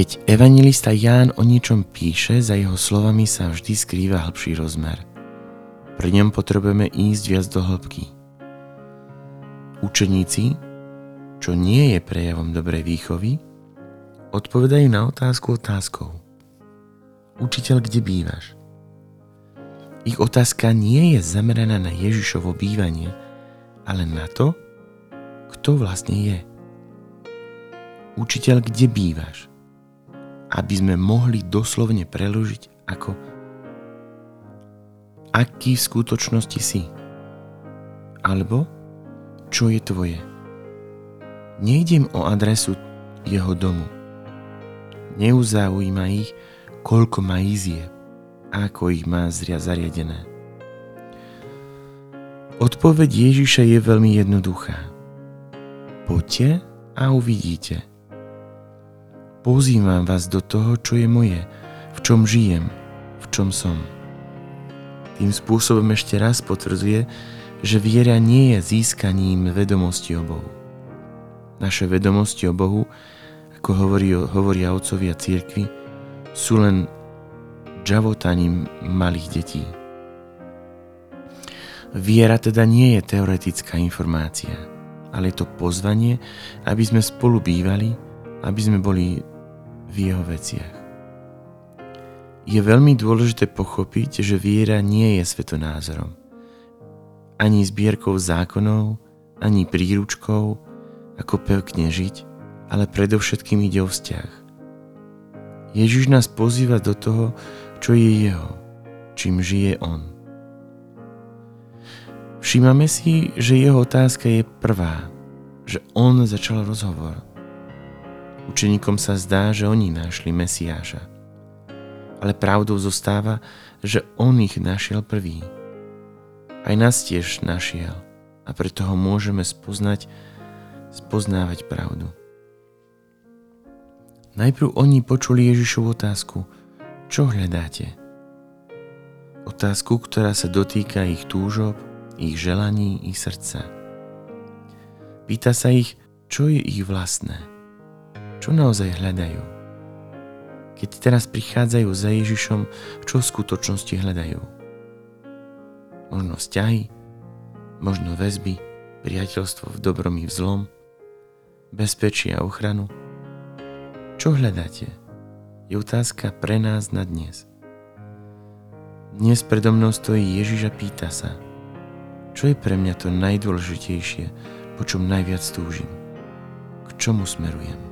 Keď evangelista Ján o niečom píše, za jeho slovami sa vždy skrýva hĺbší rozmer. Pri ňom potrebujeme ísť viac do hĺbky. Učeníci, čo nie je prejavom dobrej výchovy, odpovedajú na otázku otázkou. Učiteľ, kde bývaš? Ich otázka nie je zameraná na Ježišovo bývanie, ale na to, kto vlastne je. Učiteľ, kde bývaš? Aby sme mohli doslovne preložiť ako aký v skutočnosti si. Alebo čo je tvoje. Nejdem o adresu jeho domu. Neuzaujíma ich, koľko má izie, ako ich má zria zariadené. Odpoveď Ježiša je veľmi jednoduchá. Poďte a uvidíte – Pozývam vás do toho, čo je moje, v čom žijem, v čom som. Tým spôsobom ešte raz potvrdzuje, že viera nie je získaním vedomosti o Bohu. Naše vedomosti o Bohu, ako hovorí, hovoria otcovia církvy, sú len džavotaním malých detí. Viera teda nie je teoretická informácia, ale je to pozvanie, aby sme spolu bývali, aby sme boli v jeho veciach. Je veľmi dôležité pochopiť, že viera nie je svetonázorom, ani zbierkou zákonov, ani príručkou, ako pekne žiť, ale predovšetkým ide o vzťah. Ježiš nás pozýva do toho, čo je jeho, čím žije on. Všímame si, že jeho otázka je prvá, že on začal rozhovor. Učeníkom sa zdá, že oni našli Mesiáša. Ale pravdou zostáva, že on ich našiel prvý. Aj nás tiež našiel a preto ho môžeme spoznať, spoznávať pravdu. Najprv oni počuli Ježišovu otázku, čo hľadáte? Otázku, ktorá sa dotýka ich túžob, ich želaní, ich srdca. Pýta sa ich, čo je ich vlastné čo naozaj hľadajú. Keď teraz prichádzajú za Ježišom, čo v skutočnosti hľadajú? Možno vzťahy, možno väzby, priateľstvo v dobrom i v zlom, bezpečie a ochranu. Čo hľadáte? Je otázka pre nás na dnes. Dnes predo mnou stojí Ježiš a pýta sa, čo je pre mňa to najdôležitejšie, po čom najviac túžim, k čomu smerujem.